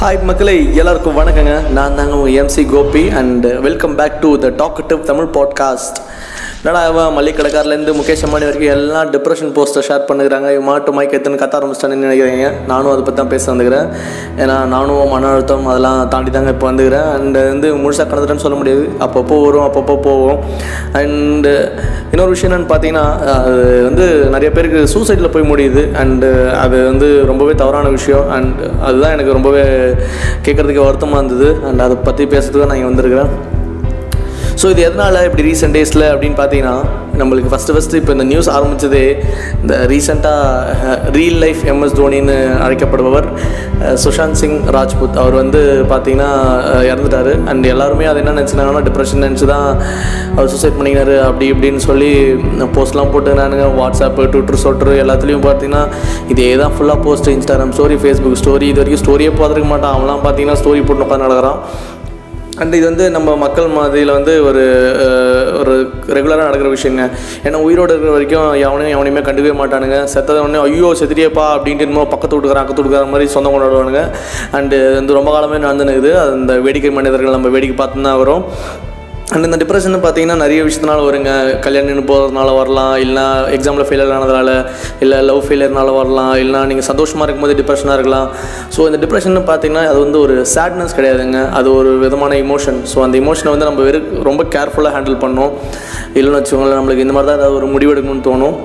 Hi மக்களே எல்லாருக்கும் வணக்கங்க. நான் தாங்க உங்கள் MC Gopi and welcome back to the talkative Tamil podcast என்னடா அவன் மளிகை கடைக்காரலேருந்து முகேஷ் அம்பானி வரைக்கும் எல்லாம் டிப்ரெஷன் போஸ்ட்டை ஷேர் பண்ணுறாங்க இவன் மாட்டு மைக் எத்தனை கத்த ஆரம்பிச்சிட்டான்னு நினைக்கிறீங்க. நானும் அதை பற்றி தான் பேச வந்துக்கிறேன். ஏன்னா நானும் மன அழுத்தம் அதெல்லாம் தாண்டி தாங்க இப்போ வந்துக்கிறேன். அண்ட் வந்து முழுசாக கடந்துட்டேன்னு சொல்ல முடியாது. அப்பப்போ வரும் அப்பப்போ போவோம். அண்டு இன்னொரு விஷயம் என்னென்னு பார்த்தீங்கன்னா அது வந்து நிறைய பேருக்கு சூசைடில் போய் முடியுது. அண்டு அது வந்து ரொம்பவே தவறான விஷயம். அண்ட் அதுதான் எனக்கு ரொம்பவே கேட்குறதுக்கு வருத்தமாக இருந்தது. அண்ட் அதை பற்றி பேசுறதுக்கு நான் இங்கே வந்திருக்கிறேன். ஸோ இது எதனால் இப்படி ரீசெண்ட் டேஸில் அப்படின்னு பார்த்தீங்கன்னா நம்மளுக்கு ஃபஸ்ட்டு ஃபஸ்ட்டு இப்போ இந்த நியூஸ் ஆரம்பித்ததே இந்த ரீசெண்டாக ரீல் லைஃப் எம்எஸ் தோனின்னு அழைக்கப்படுபவர் சுஷாந்த் சிங் ராஜ்புத். அவர் வந்து பார்த்தீங்கன்னா இறந்துட்டார். அண்ட் எல்லாருமே அது என்ன நினச்சினாங்கன்னா டிப்ரெஷன் நினச்சி தான் அவர் சூசைட் பண்ணிக்கினாரு அப்படி இப்படின்னு சொல்லி போஸ்ட்லாம் போட்டுக்கிறானுங்க. வாட்ஸ்அப்பு ட்விட்டர் சொட்ரு எல்லாத்துலேயும் பார்த்தீங்கன்னா இதே தான் ஃபுல்லாக post Instagram story Facebook story இது வரைக்கும் ஸ்டோரியே பார்த்துருக்க மாட்டான். அவன்லாம் பார்த்தீங்கன்னா ஸ்டோரி போட்டு உட்காந்து நடக்கிறான். அண்ட் இது வந்து நம்ம மக்கள் மாதிரியில் வந்து ஒரு ஒரு ரெகுலராக நடக்கிற விஷயங்க. ஏன்னா உயிரோடு இருக்கிற வரைக்கும் எவனையும் எவனையுமே கண்டுக்கவே மாட்டானுங்க. செத்தத உடனே ஐயோ செத்துட்டியப்பா அப்படின்ட்டு என்னமோ பக்கத்து வீட்டுக்காரன் அக்கத்து வீட்டுக்கார மாதிரி சொந்தம் கொண்டாடுவானுங்க. அண்டு வந்து ரொம்ப காலமே நடந்துனுக்குது. அது அந்த வேடிக்கை மனிதர்கள் நம்ம வேடிக்கை பார்த்து தான் வரும். அண்ட் இந்த டிப்ரெஷன் பார்த்தீங்கன்னா நிறைய விஷயத்தினால வருங்க. கல்யாணம் நின்று போகிறதுனால வரலாம். இல்லைனா எக்ஸாமில் ஃபெயிலியர் ஆனதுனால இல்லை லவ் ஃபெயிலியர்னால வரலாம். இல்லைனா நீங்கள் சந்தோஷமாக இருக்கும்போது டிப்ரெஷனாக இருக்கலாம். ஸோ இந்த டிப்ரெஷன் பார்த்தீங்கன்னா அது வந்து ஒரு சேட்னஸ் கிடையாதுங்க. அது ஒரு விதமான இமோஷன் ஸோ அந்த இமோஷனை வந்து நம்ம வெறும் ரொம்ப கேர்ஃபுல்லாக ஹேண்டில் பண்ணோம். இல்லைன்னு வச்சுக்கோங்களேன் நம்மளுக்கு இந்த மாதிரி தான் ஏதாவது ஒரு முடிவு எடுக்கணும்னு தோணும்.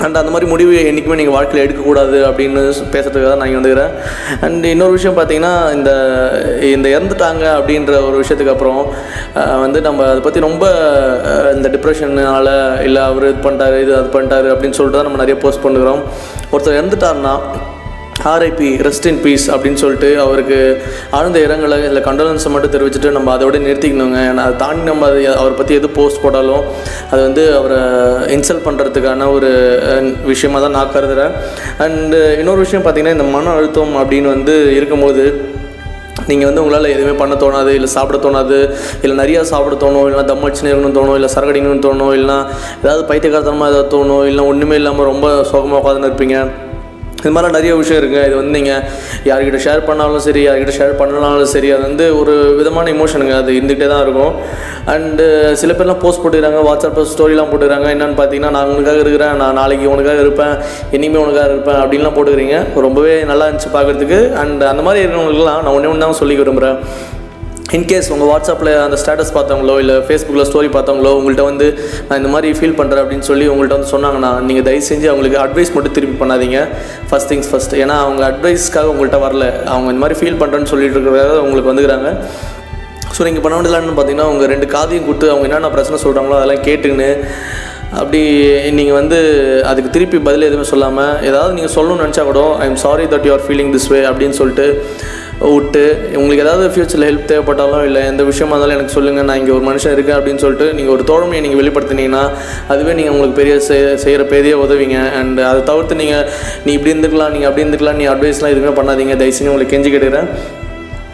அண்ட் அந்த மாதிரி முடிவு என்றைக்குமே நீங்கள் வாழ்க்கையில் எடுக்கக்கூடாது அப்படின்னு பேசுகிறதுக்காக தான் நான் இங்கே வந்துக்கிறேன். அண்ட் இன்னொரு விஷயம் பார்த்தீங்கன்னா இந்த இந்த இறந்துட்டாங்க அப்படின்ற ஒரு விஷயத்துக்கு அப்புறம் வந்து நம்ம அதை பற்றி ரொம்ப இந்த டிப்ரெஷனால் இல்லை அவர் இது பண்ணிட்டாரு இது அது பண்ணிட்டாரு அப்படின்னு சொல்லிட்டு தான் நம்ம நிறைய போஸ்ட் பண்ணுறோம் ஒருத்தர் இறந்துட்டாருன்னா ஆர்ஐபி ரெஸ்ட் இன் பீஸ் அப்படின்னு சொல்லிட்டு அவருக்கு ஆழ்ந்த இரங்கலை இல்லை கண்டோலன்ஸை மட்டும் தெரிவிச்சுட்டு நம்ம அதோட நிறுத்திக்கணுங்க. ஏன்னா அதை தாண்டி நம்ம அது அவரை பற்றி எது போஸ்ட் போட்டாலும் அது வந்து அவரை இன்சல்ட் பண்ணுறதுக்கான ஒரு விஷயமாக தான் நான் கருதுகிறேன் அண்டு இன்னொரு விஷயம் பார்த்திங்கன்னா இந்த மன அழுத்தம் அப்படின்னு வந்து இருக்கும்போது நீங்கள் வந்து உங்களால் எதுவுமே பண்ண தோணாது இல்லை சாப்பிட தோணாது இல்லை நிறையா சாப்பிட தோணும் இல்லை தம் அடிச்சுன்னு தோணும் இல்லை சரகடிக்கணும்னு தோணும் இல்லைனா ஏதாவது பைத்தியகாரத்தனமாக ஏதாவது தோணும் இல்லை ஒன்றுமே இல்லாமல் ரொம்ப சோகமாக உட்காந்துன்னு இருப்பீங்க இது மாதிரிலாம் நிறைய விஷயம் இருக்குது இது வந்து நீங்கள் யார்கிட்ட ஷேர் பண்ணாலும் சரி யார்கிட்ட ஷேர் பண்ணனாலும் சரி அது வந்து ஒரு விதமான இமோஷனுங்க அது இருந்துகிட்டே தான் இருக்கும். அண்டு சில பேர்லாம் போஸ்ட் போட்டுக்கிறாங்க வாட்ஸ்அப்பில் ஸ்டோரிலாம் போட்டுக்கிறாங்க. என்னென்னு பார்த்தீங்கன்னா நான் உனக்காக இருக்கிறேன் நான் நாளைக்கு உனக்காக இருப்பேன் இனிமேல் உனக்காக இருப்பேன் அப்படின்லாம் போட்டுக்கிறீங்க. ரொம்பவே நல்லா இருந்துச்சு பார்க்குறதுக்கு அண்ட் அந்த மாதிரி இருக்கிறவங்களுக்குலாம் நான் ஒன்றே ஒன்று தான் சொல்லி விரும்புகிறேன் இன்கேஸ் உங்கள் வாட்ஸ்அப்பில் அந்த ஸ்டேட்டஸ் பார்த்தவங்களோ இல்லை ஃபேஸ்புக்கில் ஸ்டோரி பார்த்தவங்களோ உங்கள்கிட்ட வந்து நான் இந்த மாதிரி ஃபீல் பண்ணுறேன் அப்படின்னு சொல்லி உங்கள்கிட்ட வந்து சொன்னாங்கன்னா நீங்கள் தயவு செஞ்சு அவங்களுக்கு அட்வைஸ் மட்டும் திருப்பி பண்ணாதீங்க. ஃபஸ்ட் திங்ஸ் ஃபஸ்ட் ஏன்னா அவங்க அட்வைஸ்க்காக உங்கள்கிட்ட வரல. அவங்க இந்த மாதிரி ஃபீல் பண்ணுறேன்னு சொல்லிட்டு இருக்கிறத உங்களுக்கு வந்துக்கிறாங்க. ஸோ நீங்கள் பண்ண வேண்டியதுலான்னு பார்த்தீங்கன்னா உங்கள் ரெண்டு காதையும் கொடுத்து அவங்க என்னென்ன பிரச்சனை சொல்கிறாங்களோ அதெல்லாம் கேட்டுக்கின்னு அப்படி நீங்கள் வந்து அதுக்கு திருப்பி பதில் எதுவுமே சொல்லாமல் ஏதாவது நீங்கள் சொல்லணும்னு நினச்சா கூட I am sorry that you are feeling this way அப்படின்னு சொல்லிட்டு விட்டு உங்களுக்கு ஏதாவது ஃப்யூச்சரில் ஹெல்ப் தேவைப்பட்டாலும் இல்லை எந்த விஷயமா இருந்தாலும் எனக்கு சொல்லுங்கள் நான் இங்கே ஒரு மனுஷன் இருக்கேன் அப்படின்னு சொல்லிட்டு நீங்கள் ஒரு தோழமையை நீங்கள் வெளிப்படுத்தினீங்கன்னா அதுவே நீங்கள் உங்களுக்கு பெரிய செய்கிற பெரிய உதவிங்க. அண்ட் அதை தவிர்த்து நீங்கள் நீ இப்படி இருந்துக்கலாம் நீங்கள் அப்படி இருந்துக்கலாம் நீ அட்வைஸ்லாம் எதுவுமே பண்ணாதீங்க. தயவுசெய்து உங்களுக்கு கெஞ்சி கேட்டுக்கிறேன்.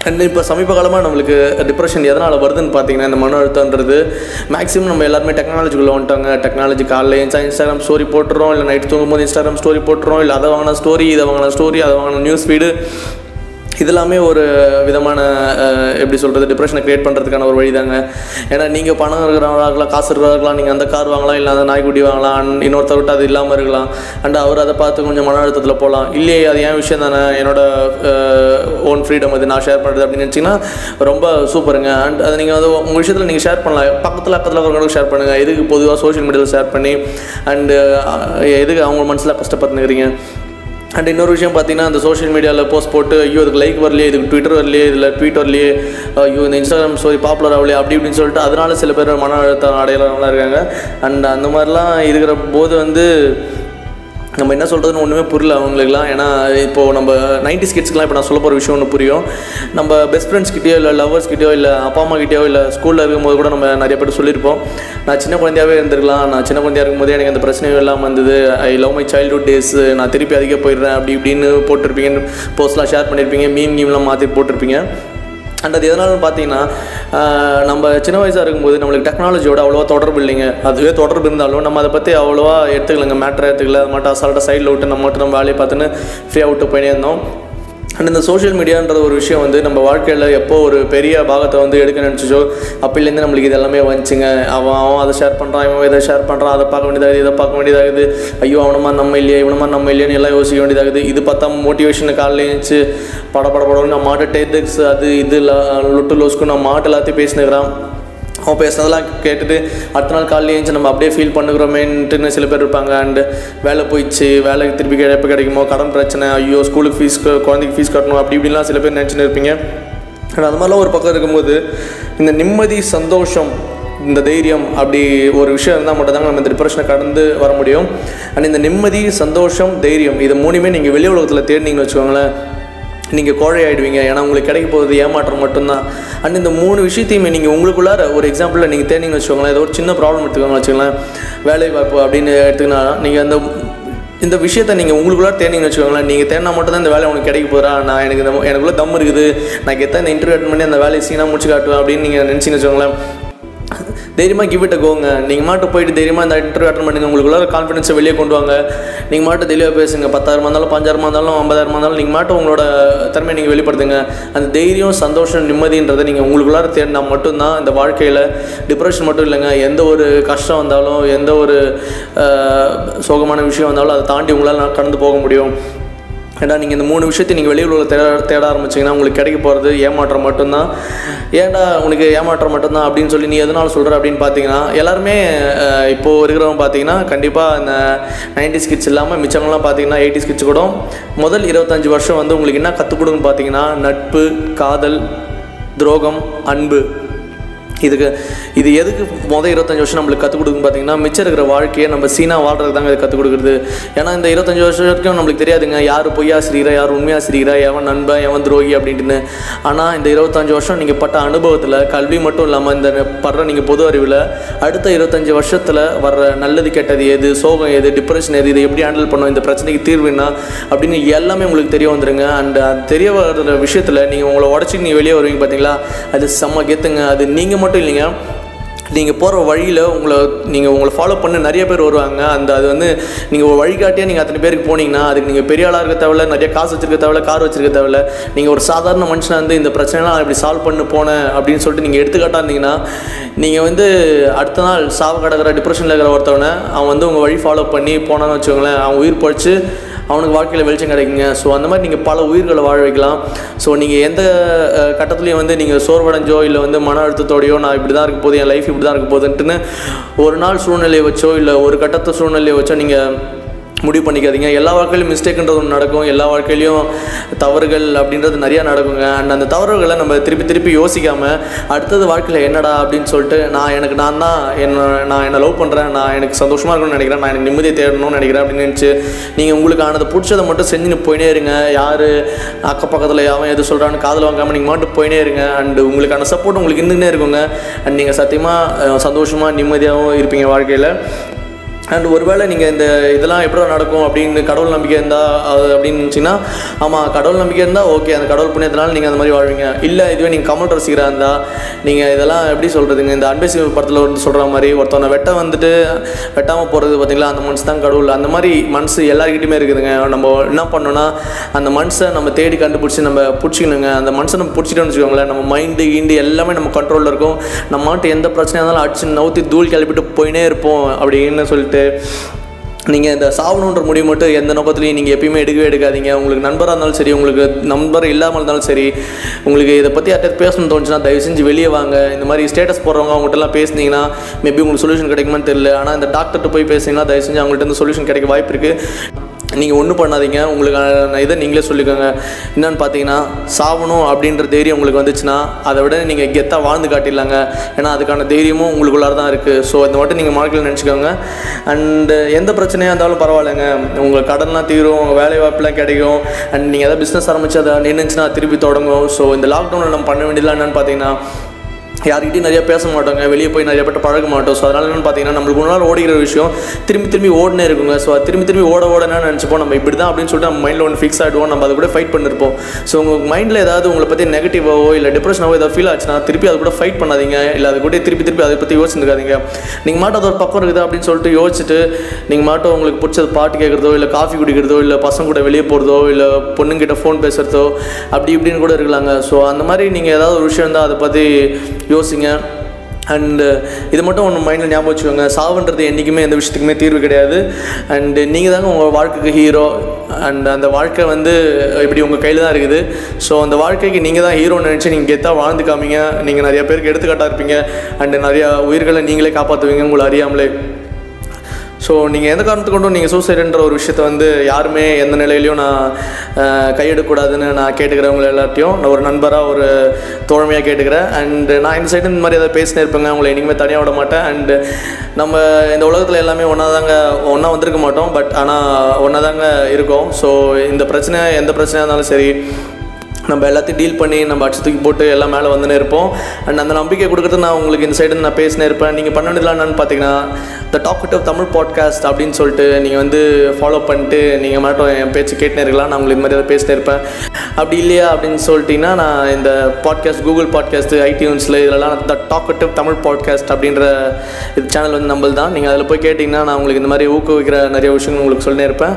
அண்ட் இப்போ சமீப காலமாக நம்மளுக்கு டிப்ரெஷன் எதனால் வருதுன்னு பார்த்தீங்கன்னா இந்த மன அழுத்தம்ன்றது மேக்ஸிமம் நம்ம எல்லாருமே டெக்னாலஜிக்குள்ளே வந்துட்டாங்க. டெக்னாலஜி காலையில் இன்ஸ்டாகிராம் ஸ்டோரி போட்டுறோம் இல்லை நைட் தூங்கும்போது இன்ஸ்டாகிராம் ஸ்டோரி போட்டுறோம் இல்லை அதை வாங்கின ஸ்டோரி இதை வாங்கின ஸ்டோரி அதை வாங்கின நியூஸ் ஃபீடு இதெல்லாமே ஒரு விதமான எப்படி சொல்கிறது டிப்ரெஷனை க்ரியேட் பண்ணுறதுக்கான ஒரு வழி தாங்க ஏன்னா நீங்கள் பணம் இருக்கிறவங்களா இருக்கலாம் காசு இருக்கிறவங்களா நீங்கள் அந்த கார் வாங்கலாம் இல்லை அந்த நாய்க்குட்டி வாங்கலாம் இன்னொருத்தர் விட்டு அது இல்லாமல் இருக்கலாம். அண்ட் அவர் அதை பார்த்து கொஞ்சம் மன அழுத்தத்தில் போகலாம் இல்லையே அது ஏன் விஷயம் தானே. என்னோட ஓன் ஃப்ரீடம் அது நான் ஷேர் பண்ணுறது அப்படின்னு நினச்சிங்கன்னா ரொம்ப சூப்பருங்க அண்ட் அதை நீங்கள் வந்து உங்கள் விஷயத்தில் நீங்கள் ஷேர் பண்ணலாம். பக்கத்தில் பக்கத்தில் இருக்கிறவங்களுக்கு ஷேர் பண்ணுங்கள் எதுக்கு பொதுவாக சோஷியல் மீடியாவில் ஷேர் பண்ணி அண்டு எதுக்கு அவங்க மனசில் கஷ்டப்பட்டுருக்கிறீங்க அண்ட் இன்னொரு விஷயம் பார்த்தீங்கன்னா அந்த சோஷியல் மீடியாவில் போஸ்ட் போட்டு ஐயோ இதுக்கு லைக் வரலையே இதுக்கு ட்விட்டர் வரலையே இதில் ட்வீட் வரலையே ஐயோ இந்த இன்ஸ்டாகிராம் ஸ்டோரி பாப்புலர் ஆகலையே அப்படி இப்படின்னு சொல்லிட்டு அதனால சில பேர் மன அழுத்தம் அடையாளம்லாம் இருக்காங்க. அண்ட் அந்த மாதிரிலாம் இருக்கிற போது வந்து நம்ம என்ன சொல்கிறதுன்னு ஒன்றுமே புரியல அவங்களுக்குலாம் ஏன்னா இப்போது நம்ம நைன்டி ஸ்கிட்ஸ்க்குலாம் இப்போ நான் சொல்ல போகிற விஷயம் ஒன்று புரியும். நம்ம பெஸ்ட் ஃப்ரெண்ட்ஸ் கிட்டேயோ இல்லை லவர்ஸ் கிட்டயோ இல்லை அப்பா அம்மாக்கிட்டயோ இல்லை ஸ்கூலில் இருக்கும்போது கூட நம்ம நிறைய பேர் சொல்லியிருப்போம். நான் சின்ன குழந்தையாவே இருந்திருக்கலாம். நான் சின்ன குழந்தையாக இருக்கும்போது எனக்கு அந்த பிரச்சனையும் இல்லாமல் வந்தது I love my childhood days நான் திருப்பி அதிக போயிடுறேன். அப்படி இப்படின்னு போட்டிருப்பீங்க போஸ்ட்லாம் ஷேர் பண்ணியிருப்பீங்க மீன் கீம்லாம் மாற்றி போட்டிருப்பீங்க. அண்ட் அது எதனாலும் பார்த்தீங்கன்னா நம்ம சின்ன வயசாக இருக்கும்போது நம்மளுக்கு டெக்னாலஜியோட அவ்வளோவா தொடர்பு இல்லைங்க. அதுவே தொடர்பு இருந்தாலும் நம்ம அதை பற்றி அவ்வளோவா எடுத்துக்கலங்க. மேட்ரை எடுத்துக்கல. அது மட்டும் அசால்ட்டாக சைடில் விட்டு நம்ம மட்டும் நம்ம வேலையை பார்த்துன்னு ஃப்ரீயாக விட்டு போயினே இருந்தோம். அண்ட் இந்த சோஷியல் மீடியான்ற ஒரு விஷயம் வந்து நம்ம வாழ்க்கையில் எப்போ ஒரு பெரிய பாகத்தை வந்து எடுக்க நினச்சிச்சோ அப்போலேருந்து நம்மளுக்கு இது எல்லாமே வந்துச்சுங்க. அவன் அவன் அதை ஷேர் பண்ணுறான் இவன் இதை ஷேர் பண்ணுறான் அதை பார்க்க வேண்டியதாகுது இதை பார்க்க வேண்டியதாகுது. ஐயோ அவனமா நம்ம இல்லையா இவனமா நம்ம இல்லையான்னு எல்லாம் யோசிக்க வேண்டியதாகுது. இது பார்த்தா மோட்டிவேஷன் காலையில் எழுந்துச்சு பட பட படம் நம்ம மாட்டு டெட்எக்ஸ் அது இது லொட்டு லோஸ்க்கு நம்ம மாட்டு எல்லாத்தையும் பேசினுக்கிறான். அவன் பேசுனதெல்லாம் கேட்டுட்டு அடுத்த நாள் காலையில் ஏஞ்சி நம்ம அப்படியே ஃபீல் பண்ணுகிறோமேன்ட்டுன்னு சில பேர் இருப்பாங்க. அண்டு வேலை போயிடுச்சு வேலைக்கு திருப்பி எப்போ கிடைக்குமோ கடன் பிரச்சனை ஐயோ ஸ்கூலுக்கு ஃபீஸ் குழந்தைக்கு ஃபீஸ் கட்டணும் அப்படி இப்படிலாம் சில பேர் நினச்சின்னு இருப்பீங்க. ஆனால் அது மாதிரிலாம் ஒரு பக்கம் இருக்கும்போது இந்த நிம்மதி சந்தோஷம் இந்த தைரியம் அப்படி ஒரு விஷயம் இருந்தால் மட்டும்தாங்க நம்ம இந்த டிப்ரெஷனை கடந்து வர முடியும். அண்ட் இந்த நிம்மதி சந்தோஷம் தைரியம் இது மூணுமே நீங்கள் வெளி உலகத்தில் தேடினீங்கன்னு வச்சுக்கோங்களேன். நீங்கள் கோழை ஆகிடுவீங்க ஏன்னா உங்களுக்கு கிடைக்க போகிறது ஏமாற்றம் மட்டும்தான். அண்ட் இந்த மூணு விஷயத்தையுமே நீங்கள் உங்களுக்குள்ளார ஒரு எக்ஸாம்பிளில் நீங்கள் தேடிங்கன்னு வச்சுக்கோங்களேன் ஏதோ ஒரு சின்ன ப்ராப்ளம் எடுத்துக்கோங்க வச்சுக்கோங்களேன் வேலை வாய்ப்பு அப்படின்னு எடுத்துக்கினா நீங்கள் அந்த இந்த விஷயத்த நீங்கள் உங்களுக்குள்ளே தேடிங்கன்னு வச்சுக்கோங்களேன் நீங்கள் தேடினா மட்டும் தான் இந்த வேலை உங்களுக்கு கிடைக்க போகிறா நான் எனக்கு இந்த எனக்குள்ளே தம் இருக்குது. நான் கெத்தா இந்த இன்டர்வியூ அட்டன் பண்ணி அந்த வேலையை சீனாக முடிச்சு காட்டுவேன் அப்படின்னு நீங்கள் நினச்சிங்கன்னு வச்சுக்கோங்களேன் தைரியமாக கிவ் இட் கோங்க நீங்கள் மாட்டு போயிட்டு தைரியமாக இந்த இன்டர்வியூ அட்டன் பண்ணுங்க உங்களுக்குள்ள கான்ஃபிடன்ஸை வெளியே கொண்டு வாங்க. நீங்கள் மாட்டு தெளிவாக பேசுங்க. பத்தாயிரமா இருந்தாலும் பஞ்சாயிரமா இருந்தாலும் ஐம்பதாயிரமா இருந்தாலும் நீங்கள் மாட்டு உங்களோட திறமையை நீங்கள் வெளிப்படுத்துங்க. அந்த தைரியம் சந்தோஷம் நிம்மதின்றதை நீங்கள் உங்களுக்குள்ளார தேடினா மட்டும்தான் இந்த வாழ்க்கையில் டிப்ரெஷன் மட்டும் இல்லைங்க. எந்த ஒரு கஷ்டம் வந்தாலும் எந்த ஒரு சோகமான விஷயம் வந்தாலும் அதை தாண்டி உங்களால் கடந்து போக முடியும். ஏன்னா நீங்கள் இந்த மூணு விஷயத்தை நீங்கள் வெளியூரில் தேட தேட ஆரம்பிச்சிங்கன்னா உங்களுக்கு கிடைக்க போகிறது ஏமாற்றம் மட்டும்தான். ஏன்டா உனக்கு ஏமாற்றம் மட்டும்தான் அப்படின்னு சொல்லி நீ எதனால சொல்கிற அப்படின்னு பார்த்தீங்கன்னா எல்லாருமே இப்போது இருக்கிறவங்க பார்த்தீங்கன்னா கண்டிப்பாக இந்த நைன்டி ஸ்கிட்ஸ் இல்லாமல் மிச்சவங்களாம் பார்த்தீங்கன்னா எயிட்டி ஸ்கிட்ஸ் கூட முதல் இருபத்தஞ்சு வருஷம் வந்து உங்களுக்கு என்ன கற்றுக் கொடுக்குன்னு பார்த்தீங்கன்னா நட்பு காதல் துரோகம் அன்பு. இதுக்கு இது எதுக்கு மொதல் இருபத்தஞ்சி வருஷம் நம்மளுக்கு கற்றுக் கொடுக்குன்னு பார்த்தீங்கன்னா மிச்சம் இருக்கிற வாழ்க்கையை நம்ம சீனா வாழ்றதுக்கு தாங்க இது கற்றுக் கொடுக்குறது. ஏன்னா இந்த இருபத்தஞ்சி வருஷம் வரைக்கும் நம்மளுக்கு தெரியாதுங்க யார் பொய்யா சிரிக்கிறா யார் உண்மையாக சிரிக்கிறா எவன் நண்பன் எவன் துரோகி அப்படின்ட்டுன்னு. ஆனால் இந்த இருபத்தஞ்சி வருஷம் நீங்கள் பட்ட அனுபவத்தில் கல்வி மட்டும் இல்லாமல் இந்த படுற நீங்கள் பொது அறிவில் அடுத்த இருபத்தஞ்சி வருஷத்தில் வர்ற நல்லது கெட்டது எது சோகம் எது டிப்ரெஷன் எது இதை எப்படி ஹேண்டில் பண்ணோம் இந்த பிரச்சனைக்கு தீர்வு அப்படின்னு எல்லாமே உங்களுக்கு தெரிய வந்துடுங்க அண்ட் அது தெரிய வர்ற விஷயத்தில் நீங்கள் உங்களை உடச்சிட்டு நீங்கள் வெளியே வருவீங்க பார்த்தீங்களா? அது செம்ம கெத்துங்க. அது நீங்கள் மட்டும் இல்லைங்க. நீங்கள் போகிற வழியில் உங்களை நீங்கள் உங்களை ஃபாலோ பண்ண நிறைய பேர் வருவாங்க. அந்த அது வந்து நீங்கள் ஒரு வழிகாட்டியாக நீங்கள் அத்தனை பேருக்கு போனீங்கன்னா அதுக்கு நீங்கள் பெரிய ஆளாக இருக்க தேவையில்ல நிறைய காசு வச்சிருக்க தேவையில்ல கார் வச்சிருக்க தேவையில்ல. நீங்கள் ஒரு சாதாரண மனுஷனாக இருந்து இந்த பிரச்சனைலாம் இப்படி சால்வ் பண்ணு போனேன் அப்படின்னு சொல்லிட்டு நீங்கள் எடுத்துக்காட்டா இருந்தீங்கன்னா நீங்கள் வந்து அடுத்த நாள் சாவு கிடக்கிற டிப்ரெஷனில் இருக்கிற ஒருத்தவனை அவன் வந்து உங்கள் வழி ஃபாலோ பண்ணி போனான்னு வச்சுக்கோங்களேன். அவன் உயிர் பழிச்சு அவனுக்கு வாழ்க்கையில் வெளிச்சம் கிடைக்குங்க. ஸோ அந்த மாதிரி நீங்கள் பல உயிர்களை வாழ வைக்கலாம். ஸோ நீங்கள் எந்த கட்டத்துலேயும் வந்து நீங்கள் சோர்வடைஞ்சோ இல்லை வந்து மன அழுத்தத்தோடையோ நான் இப்படி தான் இருக்க போகுது என் லைஃப் இப்படி தான் இருக்க போகுதுன்ட்டுன்னு ஒரு நாள் சூழ்நிலையை வச்சோ இல்லை ஒரு கட்டத்தை சூழ்நிலையை வச்சோ நீங்கள் முடிவு பண்ணிக்காதீங்க. எல்லா வாழ்க்கையிலும் மிஸ்டேக்குன்றது ஒன்று நடக்கும். எல்லா வாழ்க்கையிலையும் தவறுகள் அப்படின்றது நிறையா நடக்குங்க. அண்ட் அந்த தவறுகளை நம்ம திருப்பி திருப்பி யோசிக்காமல் அடுத்தது வாழ்க்கையில் என்னடா அப்படின்னு சொல்லிட்டு நான் எனக்கு நான் தான் என்ன நான் என்ன லவ் பண்ணுறேன் நான் எனக்கு சந்தோஷமாக இருக்கணும்னு நினைக்கிறேன். நான் எனக்கு நிம்மதியை தேடணும்னு நினைக்கிறேன் அப்படின்னு நினச்சி நீங்கள் உங்களுக்கு ஆனதை பிடிச்சதை மட்டும் செஞ்சுன்னு போயினே இருங்க. யார் அக்கப்பக்கத்தில் யாவும் எது சொல்கிறான்னு காதில் வாங்காமல் நீங்கள் மட்டும் போயினே இருங்க. அண்ட் உங்களுக்கான சப்போர்ட் உங்களுக்கு இருந்துகிட்டே இருக்குங்க. அண்ட் நீங்கள் சத்தியமாக சந்தோஷமாக நிம்மதியாகவும் இருப்பீங்க வாழ்க்கையில். அண்ட் ஒருவேளை நீங்கள் இந்த இதெல்லாம் எப்படி நடக்கும் அப்படின்னு கடவுள் நம்பிக்கை இருந்தால் அது அப்படின்னு இருந்துச்சுன்னா ஆமாம் கடவுள் நம்பிக்கை இருந்தால் ஓகே அந்த கடவுள் புண்ணியத்தினால நீங்கள் அந்த மாதிரி வாழ்வீங்க. இல்லை இதுவே நீங்கள் கமல் ரசிகராக இருந்தால் நீங்கள் இதெல்லாம் எப்படி சொல்கிறதுங்க இந்த அன்பேசி படத்தில் வந்து சொல்கிற மாதிரி ஒருத்தவனை வெட்ட வந்துட்டு வெட்டாமல் போகிறது பார்த்தீங்களா அந்த மனசு தான் கடவுள். அந்த மாதிரி மனசு எல்லாருக்கிட்டையுமே இருக்குதுங்க. நம்ம என்ன பண்ணோன்னா அந்த மனசை நம்ம தேடி கண்டுபிடிச்சி நம்ம பிடிச்சிக்கணுங்க. அந்த மனசை நம்ம பிடிச்சிட்டோம்னு வச்சுக்கோங்களேன் நம்ம மைண்டு கீண்டு எல்லாமே நம்ம கண்ட்ரோலில் இருக்கும். நம்ம மாட்டு எந்த பிரச்சனையாக இருந்தாலும் அடிச்சு நவுத்தி தூள் கிளப்பிட்டு போயினே இருப்போம் அப்படின்னு சொல்லிட்டு நீங்கள் இந்த சாவணுன்ற முடிவு மட்டும் எந்த நோக்கத்துலையும் நீங்கள் எப்பயுமே எடுக்கவே எடுக்காதீங்க. உங்களுக்கு நண்பராக இருந்தாலும் சரி உங்களுக்கு நண்பர் இல்லாமல் இருந்தாலும் சரி உங்களுக்கு இதை பற்றி யார்கிட்ட பேசணும்னு தோணுச்சுன்னா தயவு செஞ்சு வெளியே வாங்க. இந்த மாதிரி ஸ்டேட்டஸ் போடுறவங்க அவங்ககிட்டலாம் பேசுனீங்கன்னா மேபி உங்களுக்கு சொல்யூஷன் கிடைக்குமான்னு தெரியல. ஆனால் இந்த டாக்டர்கிட்ட போய் பேசுனீங்கன்னா தயவு செஞ்சு அவங்கள்ட்ட வந்து சொல்யூஷன் கிடைக்க வாய்ப்பு இருக்குது நீங்கள் ஒன்றும் பண்ணாதீங்க. உங்களுக்கான இதை நீங்களே சொல்லிக்கோங்க. என்னென்னு பார்த்தீங்கன்னா சாகணும் அப்படின்ற தைரியம் உங்களுக்கு வந்துச்சுன்னா அதை விட நீங்கள் கெத்தாக வாழ்ந்து காட்டிடலாங்க. ஏன்னா அதுக்கான தைரியமும் உங்களுக்குள்ளார தான் இருக்குது ஸோ இந்த மட்டும் நீங்கள் வாழ்க்கையில் நினச்சிக்கோங்க. அண்டு எந்த பிரச்சனையாக இருந்தாலும் பரவாயில்லைங்க. உங்கள் கடன்லாம் தீரும் உங்கள் வேலை வாய்ப்புலாம் கிடைக்கும். அண்ட் நீங்கள் எதாவது பிஸ்னஸ் ஆரம்பித்து அதை நின்றுச்சுன்னா திருப்பி தொடங்கும். ஸோ இந்த லாக்டவுனில் நம்ம பண்ண வேண்டியதுலாம் என்னென்னு பார்த்தீங்கன்னா யார்கிட்டையும் நிறைய பேச மாட்டோங்க வெளியே போய் நிறைய பேர்ட்ட பழக மாட்டோம். ஸோ அதனால என்னென்னு பார்த்தீங்கன்னா நம்மளுக்கு ஒரு நாள் ஓடிக்கிற விஷயம் திரும்பி திரும்பி ஓடனே இருக்குங்க. ஸோ திரும்பி திரும்பி ஓட ஓட என்ன நினச்சிப்போம்? நம்ம இப்படி தான் அப்படின்னு சொல்லிட்டு நம்ம மைண்டில் ஒன்று ஃபிக்ஸ் ஆகிடுவோம் நம்ம அது கூட ஃபைட் பண்ணிருப்போம். ஸோ உங்கள் மைண்டில் ஏதாவது உங்களை பற்றி நெகட்டிவாவோ இல்லை டிப்ரெஷனாவோ ஏதாவது ஃபீல் ஆச்சுன்னா திருப்பி அது கூட ஃபைட் பண்ணாதீங்க. இல்லை அது கூட திருப்பி திருப்பி அதை பற்றி யோசிச்சுருக்காதீங்க நீங்கள் மாட்டம் அது ஒரு பக்கம் இருக்குது அப்படின்னு சொல்லிட்டு யோசிச்சுட்டு நீங்கள் மாட்டம் உங்களுக்கு பிடிச்சது பாட்டு கேட்குறதோ இல்லை காஃபி குடிக்கிறதோ இல்லை பசங்க கூட வெளியே போகிறதோ இல்லை பொண்ணுங்கிட்ட ஃபோன் பேசுகிறதோ அப்படி இப்படின்னு கூட இருக்கலாங்க. ஸோ அந்த மாதிரி நீங்கள் ஏதாவது ஒரு விஷயம் இருந்தால் அதை பற்றி யோசிங்க. அண்டு uh, இது மட்டும் ஒன்று மைண்டில் ஞாபகம் வச்சுக்கோங்க. சாவுன்றது என்றைக்குமே எந்த விஷயத்துக்குமே தீர்வு கிடையாது. அண்டு நீங்கள் தாங்க உங்கள் வாழ்க்கைக்கு ஹீரோ அண்ட் அந்த வாழ்க்கை வந்து இப்படி உங்கள் கையில் தான் இருக்குது. ஸோ அந்த வாழ்க்கைக்கு நீங்கள் தான் ஹீரோன்னு நினச்சி நீங்கள் கெத்தாக வாழ்ந்து காமிங்க. நீங்கள் நிறைய பேருக்கு எடுத்துக்காட்டாக இருப்பீங்க. அண்டு நிறையா உயிர்களை நீங்களே காப்பாற்றுவீங்க உங்களை அறியாமலே. ஸோ நீங்கள் எந்த காரணத்து கொண்டும் நீங்கள் சூசைடுன்ற ஒரு விஷயத்த வந்து யாருமே எந்த நிலையிலையும் நான் அஹ், கையெடுக்கக்கூடாதுன்னு நான் கேட்டுக்கிறவங்க எல்லாத்தையும் நான் ஒரு நண்பராக ஒரு தோழமையாக கேட்டுக்கிறேன். அண்டு நான் இந்த சைடு இந்த மாதிரி ஏதாவது பேசினே இருப்பேங்க. உங்களை இனிமேல் தனியாக விட மாட்டேன். அண்டு நம்ம இந்த உலகத்தில் எல்லாமே ஒன்றா தாங்க ஒன்றா வந்திருக்க மாட்டோம். பட் ஆனால் ஒன்றா தாங்க இருக்கோம். ஸோ இந்த பிரச்சனை எந்த பிரச்சனையாக இருந்தாலும் சரி நம்ம எல்லாத்தையும் டீல் பண்ணி நம்ம அடிச்சு தூக்கி போட்டு எல்லாம் மேலே வந்துன்னு இருப்போம். அண்ட் அந்த நம்பிக்கை கொடுக்குறது நான் உங்களுக்கு இந்த சைடு நான் பேசினே இருப்பேன். நீங்கள் பண்ண வேண்டியதுலாம் என்னன்னு பார்த்தீங்கன்னா the talk of Tamil podcast அப்படின்னு சொல்லிட்டு நீங்கள் வந்து ஃபாலோ பண்ணிட்டு நீங்கள் மட்டும் என் பேச்சு கேட்டுனே இருக்கலாம். நான் உங்களுக்கு இது மாதிரி ஏதாவது பேசினே இருப்பேன். அப்படி இல்லையா அப்படின்னு சொல்லிட்டீங்கன்னா நான் இந்த பாட்காஸ்ட் கூகுள் பாட்காஸ்ட்டு ஐடியூன்ஸில் இதெல்லாம் த டாக் தமிழ் பாட்காஸ்ட் அப்படின்ற இது சேனல் வந்து நம்மள் தான் நீங்கள் அதில் போய் கேட்டிங்கன்னா நான் உங்களுக்கு இந்த மாதிரி ஊக்குவிக்கிற நிறைய விஷயங்கள் உங்களுக்கு சொல்லினே இருப்பேன்.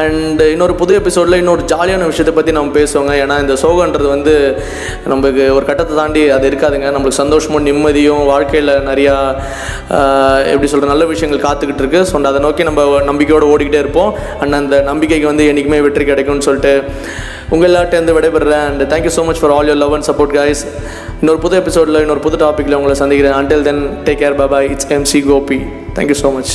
அண்ட் இன்னொரு புது எபிசோடில் இன்னொரு ஜாலியான விஷயத்தை பற்றி நம்ம பேசுவோங்க. ஏன்னா இந்த சோகன்றது வந்து நமக்கு ஒரு கட்டத்தை தாண்டி அது இருக்காதுங்க. நம்மளுக்கு சந்தோஷமும் நிம்மதியும் வாழ்க்கையில் நிறையா எப்படி சொல்கிற நல்ல விஷயங்கள் காத்துக்கிட்டு இருக்கு. ஸோ அதை நோக்கி நம்ம நம்பிக்கையோடு ஓடிக்கிட்டே இருப்போம். அண்ட் அந்த நம்பிக்கைக்கு வந்து என்றைக்குமே வெற்றி கிடைக்கும்னு சொல்லிட்டு உங்கள் எல்லாட்டேருந்து விடைபெறுறேன். And thank you so much for all your love and support guys இன்னொரு புது எபிசோடில் இன்னொரு புது டாப்பிக்கில் உங்களை சந்திக்கிறேன். Until then take care bye bye it's MC Gopi thank you so much